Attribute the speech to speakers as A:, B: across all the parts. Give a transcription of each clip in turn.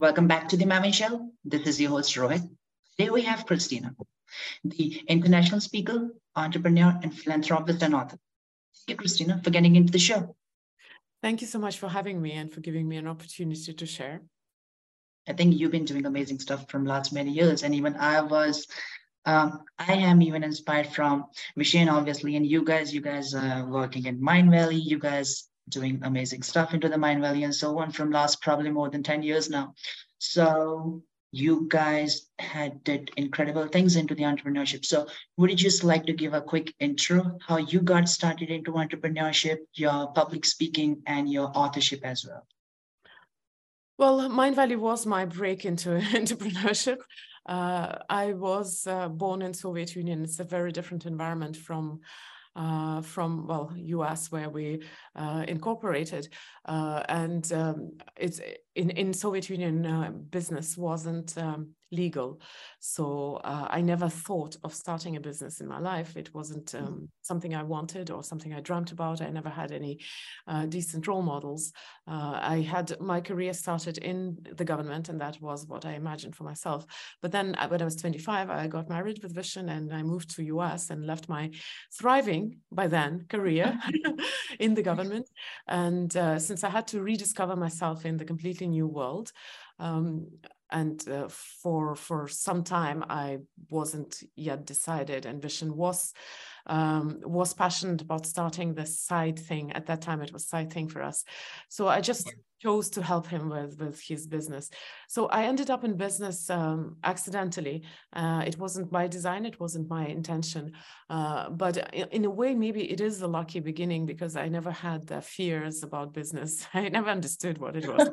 A: Welcome back to the Maven Show. This is your host, Rohit. Today we have Kristina, the international speaker, entrepreneur, and philanthropist and author. Thank you, Kristina, for getting into the show.
B: Thank you so much for having me and for giving me an opportunity to share.
A: I think you've been doing amazing stuff from last many years, and even I was, um, I am even inspired from Vishen, obviously, and you guys, you guys are working in Mindvalley, you guys doing amazing stuff into the Mindvalley and so on from last probably more than 10 years now. So you guys had did incredible things into the entrepreneurship. So would you just like to give a quick intro how you got started into entrepreneurship, your public speaking and your authorship as well?
B: Well, Mindvalley was my break into entrepreneurship. Uh, I was uh, born in Soviet Union. It's a very different environment from uh, from well US where we uh, incorporated. Uh, and um, it's in in Soviet Union uh, business wasn't um, legal. So uh, I never thought of starting a business in my life. It wasn't hmm. um, something I wanted or something I dreamt about. I never had any uh, decent role models. Uh, I had my career started in the government, and that was what I imagined for myself. But then uh, when I was 25, I got married with Vishen and I moved to US and left my thriving by then career in the government. And uh, since I had to rediscover myself in the completely new world, um, and uh, for for some time I wasn't yet decided and Vishen was um, was passionate about starting this side thing. At that time it was side thing for us. So I just chose to help him with with his business. So I ended up in business um, accidentally. Uh, it wasn't by design. It wasn't my intention. Uh, but in a way, maybe it is a lucky beginning because I never had the fears about business. I never understood what it was.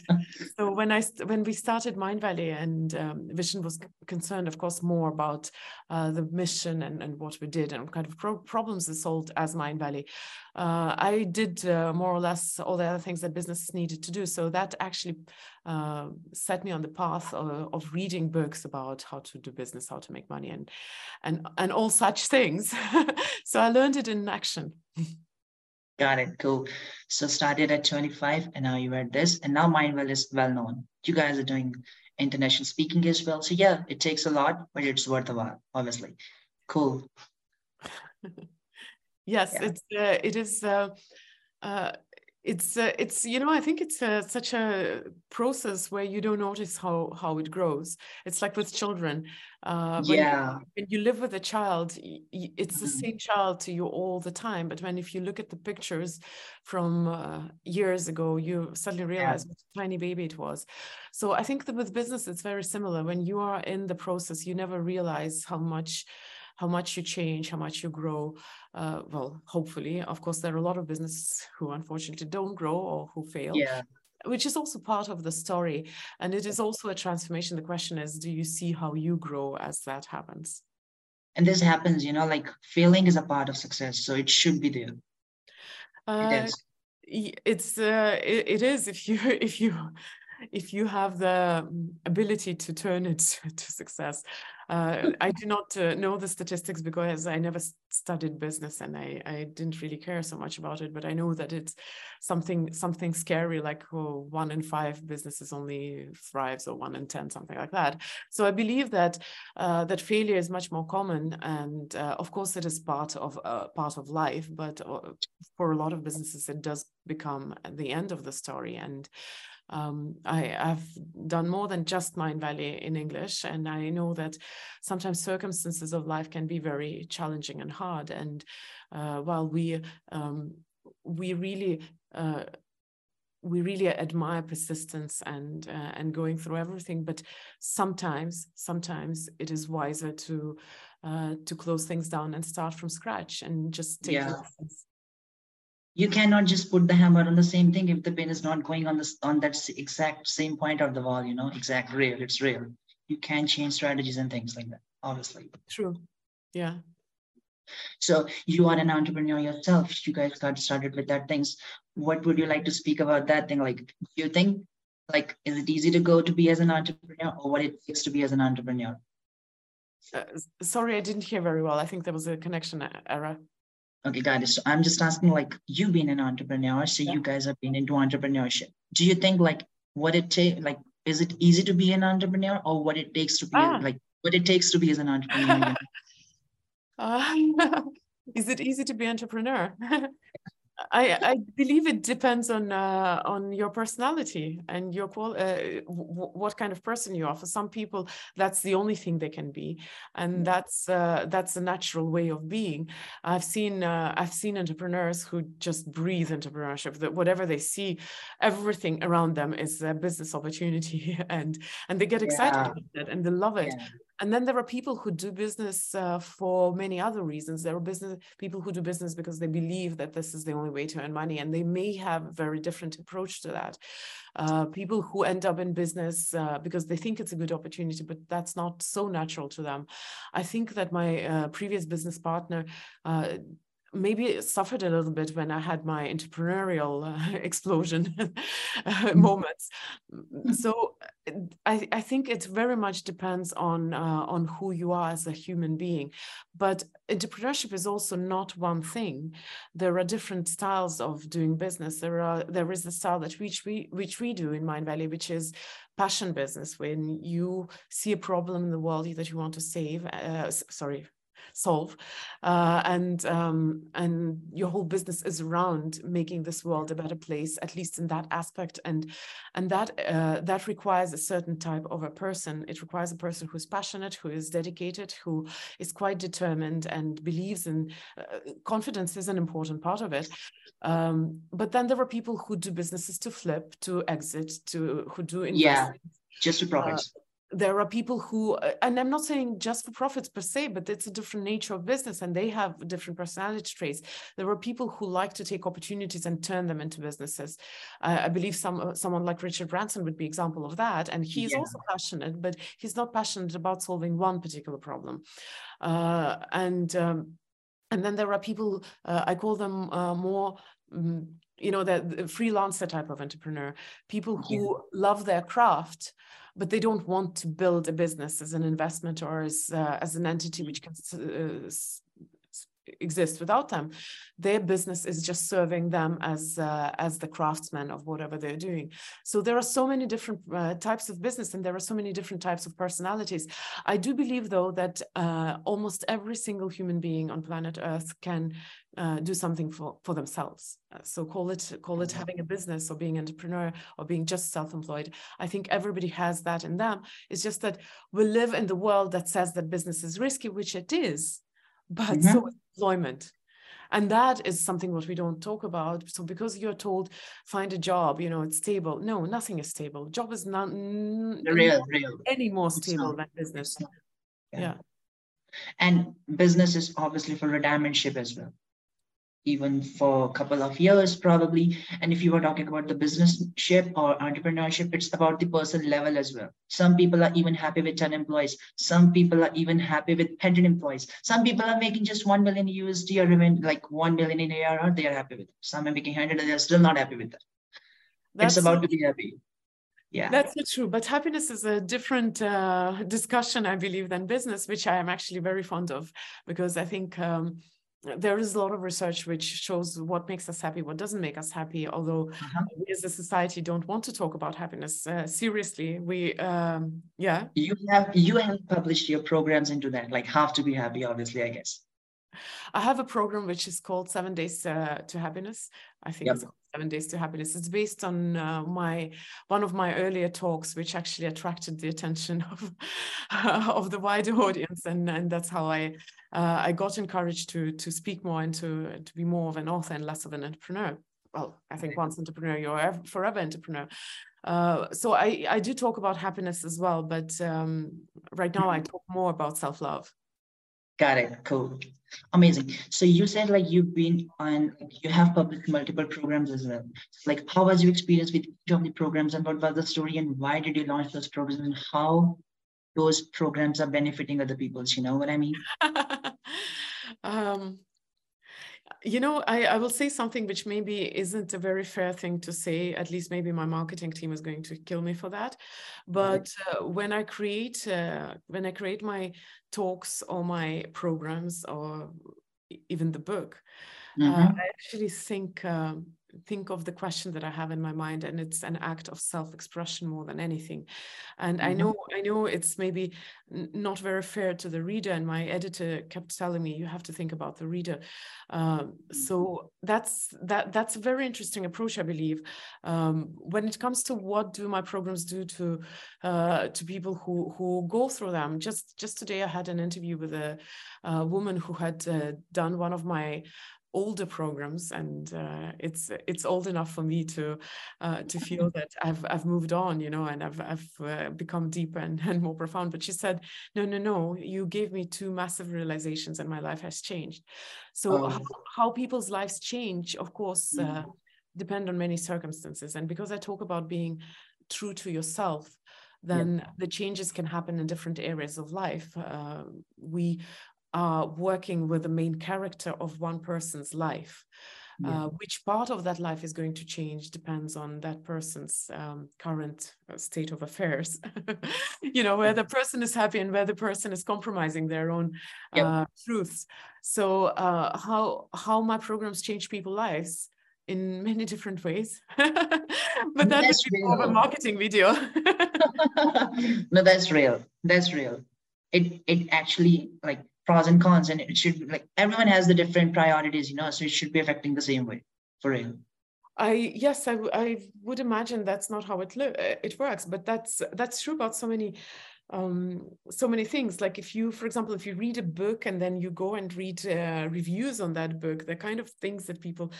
B: so when I when we started Mindvalley and um, Vishen was concerned, of course, more about uh, the mission and, and what we did and kind of pro problems we solved as Mindvalley. Uh, I did uh, more or less all the other things that business needed to do. So that actually uh, set me on the path of, of, reading books about how to do business, how to make money, and and and all such things. so I learned it in action.
A: Got it. Cool. So started at 25, and now you're at this, and now Mindvalley is well known. You guys are doing international speaking as well. So yeah, it takes a lot, but it's worth a while, obviously. Cool.
B: yes, yeah. it's uh, it is. Uh, uh, it's uh, it's you know i think it's uh, such a process where you don't notice how how it grows it's like with children
A: uh when yeah
B: you, when you live with a child it's the mm-hmm. same child to you all the time but when if you look at the pictures from uh, years ago you suddenly realize yeah. what a tiny baby it was so i think that with business it's very similar when you are in the process you never realize how much how much you change, how much you grow. Uh, well, hopefully, of course, there are a lot of businesses who unfortunately don't grow or who fail.
A: Yeah.
B: Which is also part of the story. And it is also a transformation. The question is, do you see how you grow as that happens?
A: And this happens, you know, like failing is a part of success. So it should be there.
B: Uh, it is. It's uh, it, it is if you if you if you have the ability to turn it to success. Uh, I do not uh, know the statistics because I never studied business and I, I didn't really care so much about it. But I know that it's something something scary, like oh, one in five businesses only thrives, or one in ten, something like that. So I believe that uh, that failure is much more common, and uh, of course it is part of uh, part of life. But uh, for a lot of businesses, it does become the end of the story and um, I, have done more than just Mindvalley in English, and I know that sometimes circumstances of life can be very challenging and hard. And uh, while we um, we really uh, we really admire persistence and uh, and going through everything, but sometimes sometimes it is wiser to uh, to close things down and start from scratch and just take
A: yeah. you cannot just put the hammer on the same thing if the pin is not going on this on that exact same point of the wall you know exact rail it's real you can change strategies and things like that obviously
B: true. Yeah
A: so you are an entrepreneur yourself you guys got started with that things what would you like to speak about that thing like do you think like is it easy to go to be as an entrepreneur or what it takes to be as an entrepreneur
B: uh, sorry i didn't hear very well i think there was a connection error
A: Okay, got it. So I'm just asking, like, you being an entrepreneur, so yeah. you guys have been into entrepreneurship. Do you think, like, what it take, like, is it easy to be an entrepreneur or what it takes to be ah. like what it takes to be as an entrepreneur
B: uh, is it easy to be entrepreneur I, I believe it depends on uh, on your personality and your qual uh, what kind of person you are. For some people, that's the only thing they can be, and that's uh, that's a natural way of being. I've seen uh, I've seen entrepreneurs who just breathe entrepreneurship. That whatever they see, everything around them is a business opportunity, and and they get excited yeah. about it and they love it. Yeah and then there are people who do business uh, for many other reasons. There are business people who do business because they believe that this is the only way to earn money and they may have a very different approach to that. Uh, people who end up in business uh, because they think it's a good opportunity but that's not so natural to them. I think that my uh, previous business partner uh, maybe suffered a little bit when I had my entrepreneurial uh, explosion uh, moments. Mm-hmm. So I, I think it very much depends on uh, on who you are as a human being. But entrepreneurship is also not one thing. There are different styles of doing business. There are there is the style that which we which we do in Mindvalley, which is passion business when you see a problem in the world that you want to save uh, sorry solve uh, and um, and your whole business is around making this world a better place at least in that aspect and and that uh, that requires a certain type of a person. It requires a person who's passionate who is dedicated who is quite determined and believes in uh, confidence is an important part of it. Um, but then there are people who do businesses to flip to exit to who do invest
A: yeah just to profits
B: there are people who uh, and i'm not saying just for profits per se but it's a different nature of business and they have different personality traits. There are people who like to take opportunities and turn them into businesses. Uh, i believe some uh, someone like richard branson would be example of that and he's yeah. also passionate but he's not passionate about solving one particular problem. Uh, and um, and then there are people uh, i call them uh, more um, you know the, the, freelancer type of entrepreneur people who yeah. love their craft but they don't want to build a business as an investment or as uh, as an entity which can uh, exist without them their business is just serving them as uh, as the craftsmen of whatever they're doing. So there are so many different uh, types of business and there are so many different types of personalities. I do believe though that uh, almost every single human being on planet earth can uh, do something for for themselves. Uh, so call it call it mm-hmm. having a business or being an entrepreneur or being just self-employed. I think everybody has that in them. It's just that we live in the world that says that business is risky which it is but mm-hmm. so is employment and that is something what we don't talk about so because you're told find a job you know it's stable no nothing is stable job is not
A: real, real.
B: any more stable than business yeah. yeah.
A: and business is obviously for retirementship as well even for a couple of years probably. And if you were talking about the business ship or entrepreneurship it's about the person level as well. Some people are even happy with 10 employees. Some people are even happy with 100 employees. Some people are making just 1 million usd or even like 1 million in arr they are happy with it. some are making 100 and they're still not happy with that. That's it's about to be happy. Yeah.
B: That's so true. But happiness is a different uh, discussion i believe than business which i am actually very fond of because i think um, there is a lot of research which shows what makes us happy, what doesn't make us happy. Although uh-huh. we as a society don't want to talk about happiness uh, seriously, we um, yeah.
A: You have you have published your programs into that, like Have to Be Happy, obviously, I guess.
B: I have a program which is called Seven Days uh, to Happiness. I think yep. it's Seven Days to Happiness. It's based on uh, my one of my earlier talks, which actually attracted the attention of of the wider audience, and and that's how I uh, I got encouraged to to speak more and to to be more of an author and less of an entrepreneur. Well, I think once entrepreneur, you're forever entrepreneur. Uh, so I I do talk about happiness as well, but um, right now I talk more about self love.
A: Got it. Cool. Amazing. So you said like you've been on, you have published multiple programs as well. Like, how was your experience with each of the programs, and what was the story, and why did you launch those programs, and how those programs are benefiting other people? You know what I mean? um,
B: you know, I, I will say something which maybe isn't a very fair thing to say. At least maybe my marketing team is going to kill me for that. But uh, when I create uh, when I create my talks or my programs or even the book, uh, mm-hmm. uh, I actually think um, think of the question that I have in my mind, and it's an act of self-expression more than anything. And mm-hmm. I know, I know it's maybe not very fair to the reader. And my editor kept telling me, "You have to think about the reader." Um, so that's that. That's a very interesting approach, I believe. Um, when it comes to what do my programs do to uh, to people who who go through them, just just today I had an interview with a, a woman who had uh, done one of my older programs and uh, it's it's old enough for me to uh, to feel that I've I've moved on you know and I've I've uh, become deeper and, and more profound but she said no no no you gave me two massive realizations and my life has changed so oh. how, how, people's lives change of course mm. depend on many circumstances and because I talk about being true to yourself then yeah. the changes can happen in different areas of life. Uh, we are working with the main character of one person's life. Yeah. Uh, which part of that life is going to change depends on that person's um, current uh, state of affairs. you know, where the person is happy and where the person is compromising their own uh, truths. So, uh, how how my programs change people's lives in many different ways. but that is more of a marketing video.
A: no, that's real. That's real. It it actually like pros and cons and it should like everyone has the different priorities you know so it should be affecting the same way for real
B: I yes, I, I would imagine that's not how it lo- uh, it works, but that's that's true about so many um, so many things. Like if you, for example, if you read a book and then you go and read uh, reviews on that book, the kind of things that people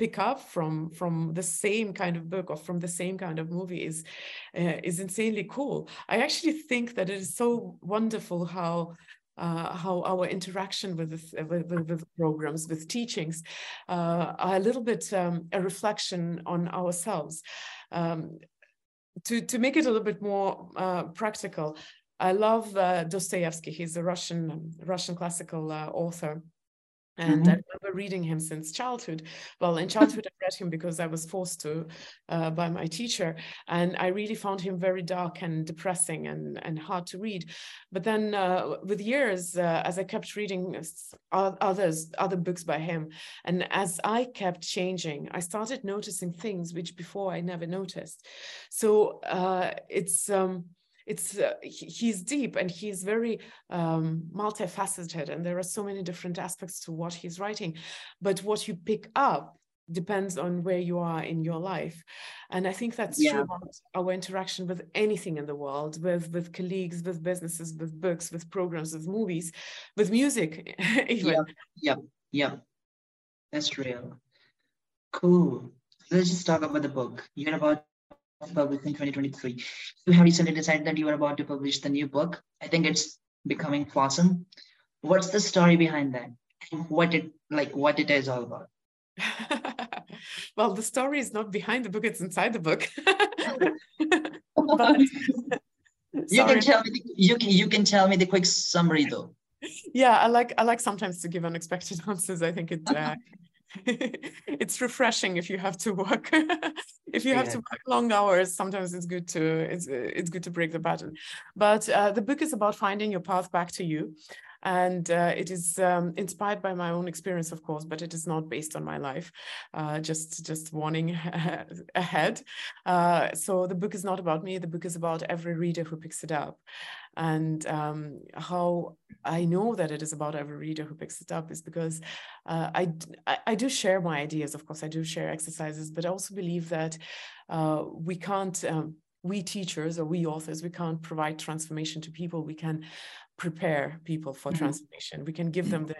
B: pick up from from the same kind of book or from the same kind of movie is uh, is insanely cool. I actually think that it is so wonderful how uh, how our interaction with, with, with, programs, with teachings, uh, are a little bit um, a reflection on ourselves. Um, to, to make it a little bit more uh, practical, I love uh, Dostoevsky. He's a Russian Russian classical uh, author. And mm-hmm. I remember reading him since childhood. Well, in childhood, I read him because I was forced to uh, by my teacher. And I really found him very dark and depressing and, and hard to read. But then uh, with years, uh, as I kept reading others, other books by him, and as I kept changing, I started noticing things which before I never noticed. So uh, it's, um, it's uh, he's deep and he's very um, multifaceted and there are so many different aspects to what he's writing. But what you pick up depends on where you are in your life. And i think that's yeah. true about our interaction with anything in the world with with colleagues with businesses with books with programs with movies with music even.
A: Yep yep yep. That's real. Cool. Let's just talk about the book. You're about published in 2023. You have recently decided that you are about to publish the new book. I think it's becoming awesome. What's the story behind that? And what it like what it is all about?
B: well, the story is not behind the book, it's inside the book. but,
A: you can tell me the, you can you can tell me the quick summary though.
B: Yeah, I like I like sometimes to give unexpected answers. I think it uh, it's refreshing if you have to work if you have yeah. to work long hours sometimes it's good to it's it's good to break the pattern but uh, the book is about finding your path back to you and uh, it is um, inspired by my own experience of course but it is not based on my life uh, just just warning ahead uh, so the book is not about me the book is about every reader who picks it up and um, how I know that it is about every reader who picks it up is because uh, I, I do share my ideas. Of course, I do share exercises, but I also believe that uh, we can't. Um, we teachers or we authors, we can't provide transformation to people. We can prepare people for mm-hmm. transformation. We can give them the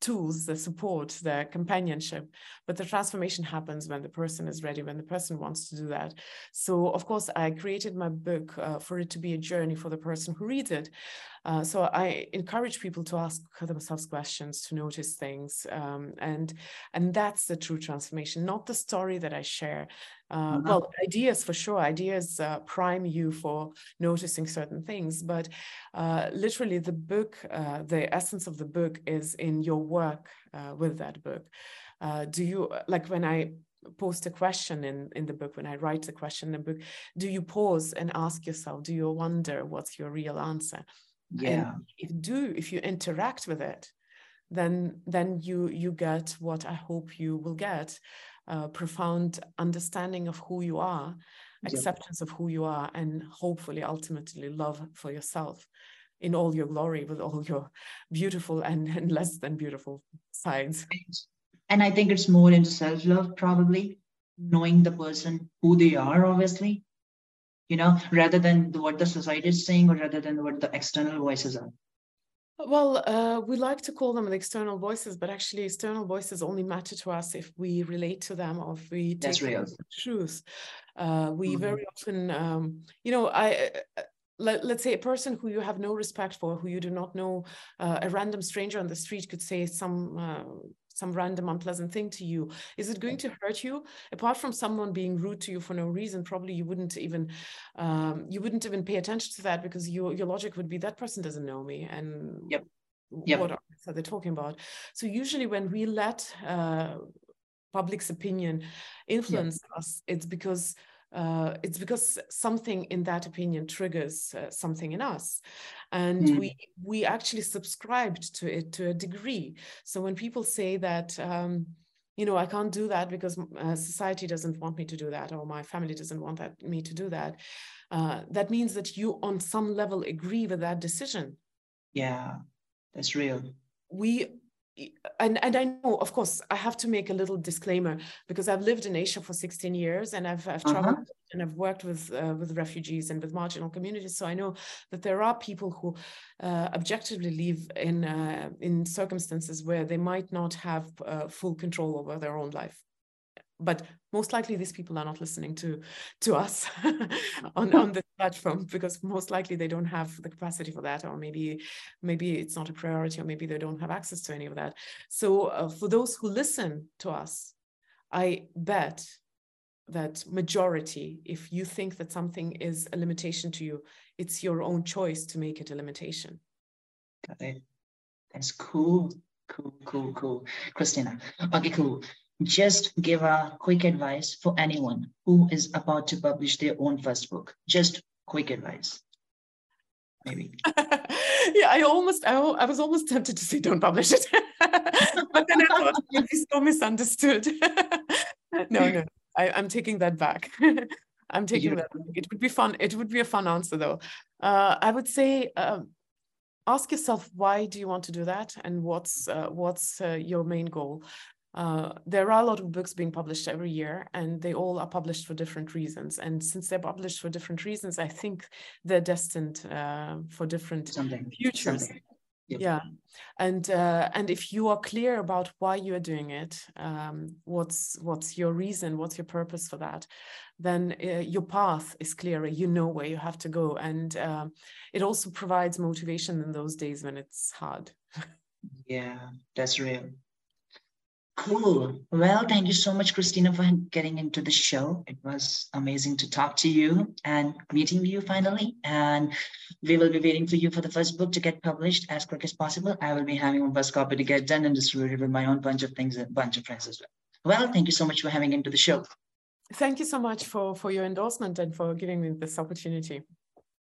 B: tools, the support, the companionship, but the transformation happens when the person is ready, when the person wants to do that. So, of course, I created my book uh, for it to be a journey for the person who reads it. Uh, so I encourage people to ask themselves questions, to notice things, um, and and that's the true transformation, not the story that I share. Uh, mm-hmm. Well, ideas for sure, ideas uh, prime you for noticing certain things, but uh, literally the book, uh, the essence of the book is in your work uh, with that book. do you like when I post a question in in the book when i write a question in the book do you pause and ask yourself do you wonder what's your real answer
A: yeah
B: and if do if you interact with it then then you you get what I hope you will get, a profound understanding of who you are, acceptance of who you are, and hopefully ultimately love for yourself in all your glory with all your beautiful and, and less than beautiful sides.
A: And I think it's more into self-love, probably knowing the person who they are, obviously, you know, rather than what the society is saying or rather than what the external voices are.
B: Well, uh, we like to call them the external voices, but actually, external voices only matter to us if we relate to them or if we
A: take
B: them as truth. Uh, we mm-hmm. very often, um, you know, I. Uh, let, us say a person who you have no respect for, who you do not know, uh, a random stranger on the street could say some uh, some random unpleasant thing to you is it going to hurt you apart from someone being rude to you for no reason probably you wouldn't even um, you wouldn't even pay attention to that because your your logic would be that person doesn't know me and
A: yep. Yep.
B: what are they talking about so usually when we let uh, public's opinion influence yep. us it's because uh, it's because something in that opinion triggers uh, something in us. And mm. we we actually subscribed to it to a degree. So when people say that um, you know i can't do that because uh, society doesn't want me to do that or my family doesn't want that, me to do that uh, that means that you on some level agree with that decision.
A: Yeah that's real.
B: We and and I know, of course, I have to make a little disclaimer because I've lived in Asia for 16 years and I've I've traveled uh-huh. and I've worked with uh, with refugees and with marginal communities. So I know that there are people who uh, objectively live in uh, in circumstances where they might not have uh, full control over their own life but most likely these people are not listening to to us on on this platform because most likely they don't have the capacity for that or maybe maybe it's not a priority or maybe they don't have access to any of that. So uh, for those who listen to us i bet that majority if you think that something is a limitation to you it's your own choice to make it a limitation.
A: Got it. That's cool. Cool cool cool. Kristina. Okay cool just give a quick advice for anyone who is about to publish their own first book. Just quick advice. Maybe.
B: yeah, I almost, I, I, was almost tempted to say don't publish it. but then I thought you'd be so misunderstood. no, no, I, i'm taking that back. I'm taking that. Back. It would be fun. It would be a fun answer though. Uh, I would say, um, ask yourself why do you want to do that and what's uh, what's uh, your main goal uh, there are a lot of books being published every year, and they all are published for different reasons. And since they're published for different reasons, I think they're destined uh, for different Something. futures. Something. Yep. Yeah, and uh, and if you are clear about why you are doing it, um, what's what's your reason, what's your purpose for that, then uh, your path is clearer. You know where you have to go, and uh, it also provides motivation in those days when it's hard.
A: yeah, that's real. Cool. Well, thank you so much, Kristina, for getting into the show. It was amazing to talk to you and meeting you finally. And we will be waiting for you for the first book to get published as quick as possible. I will be having a first copy to get done and distributed with my own bunch of things, a bunch of friends as well. Well, thank you so much for having into the show.
B: Thank you so much for, for your endorsement and for giving me this opportunity.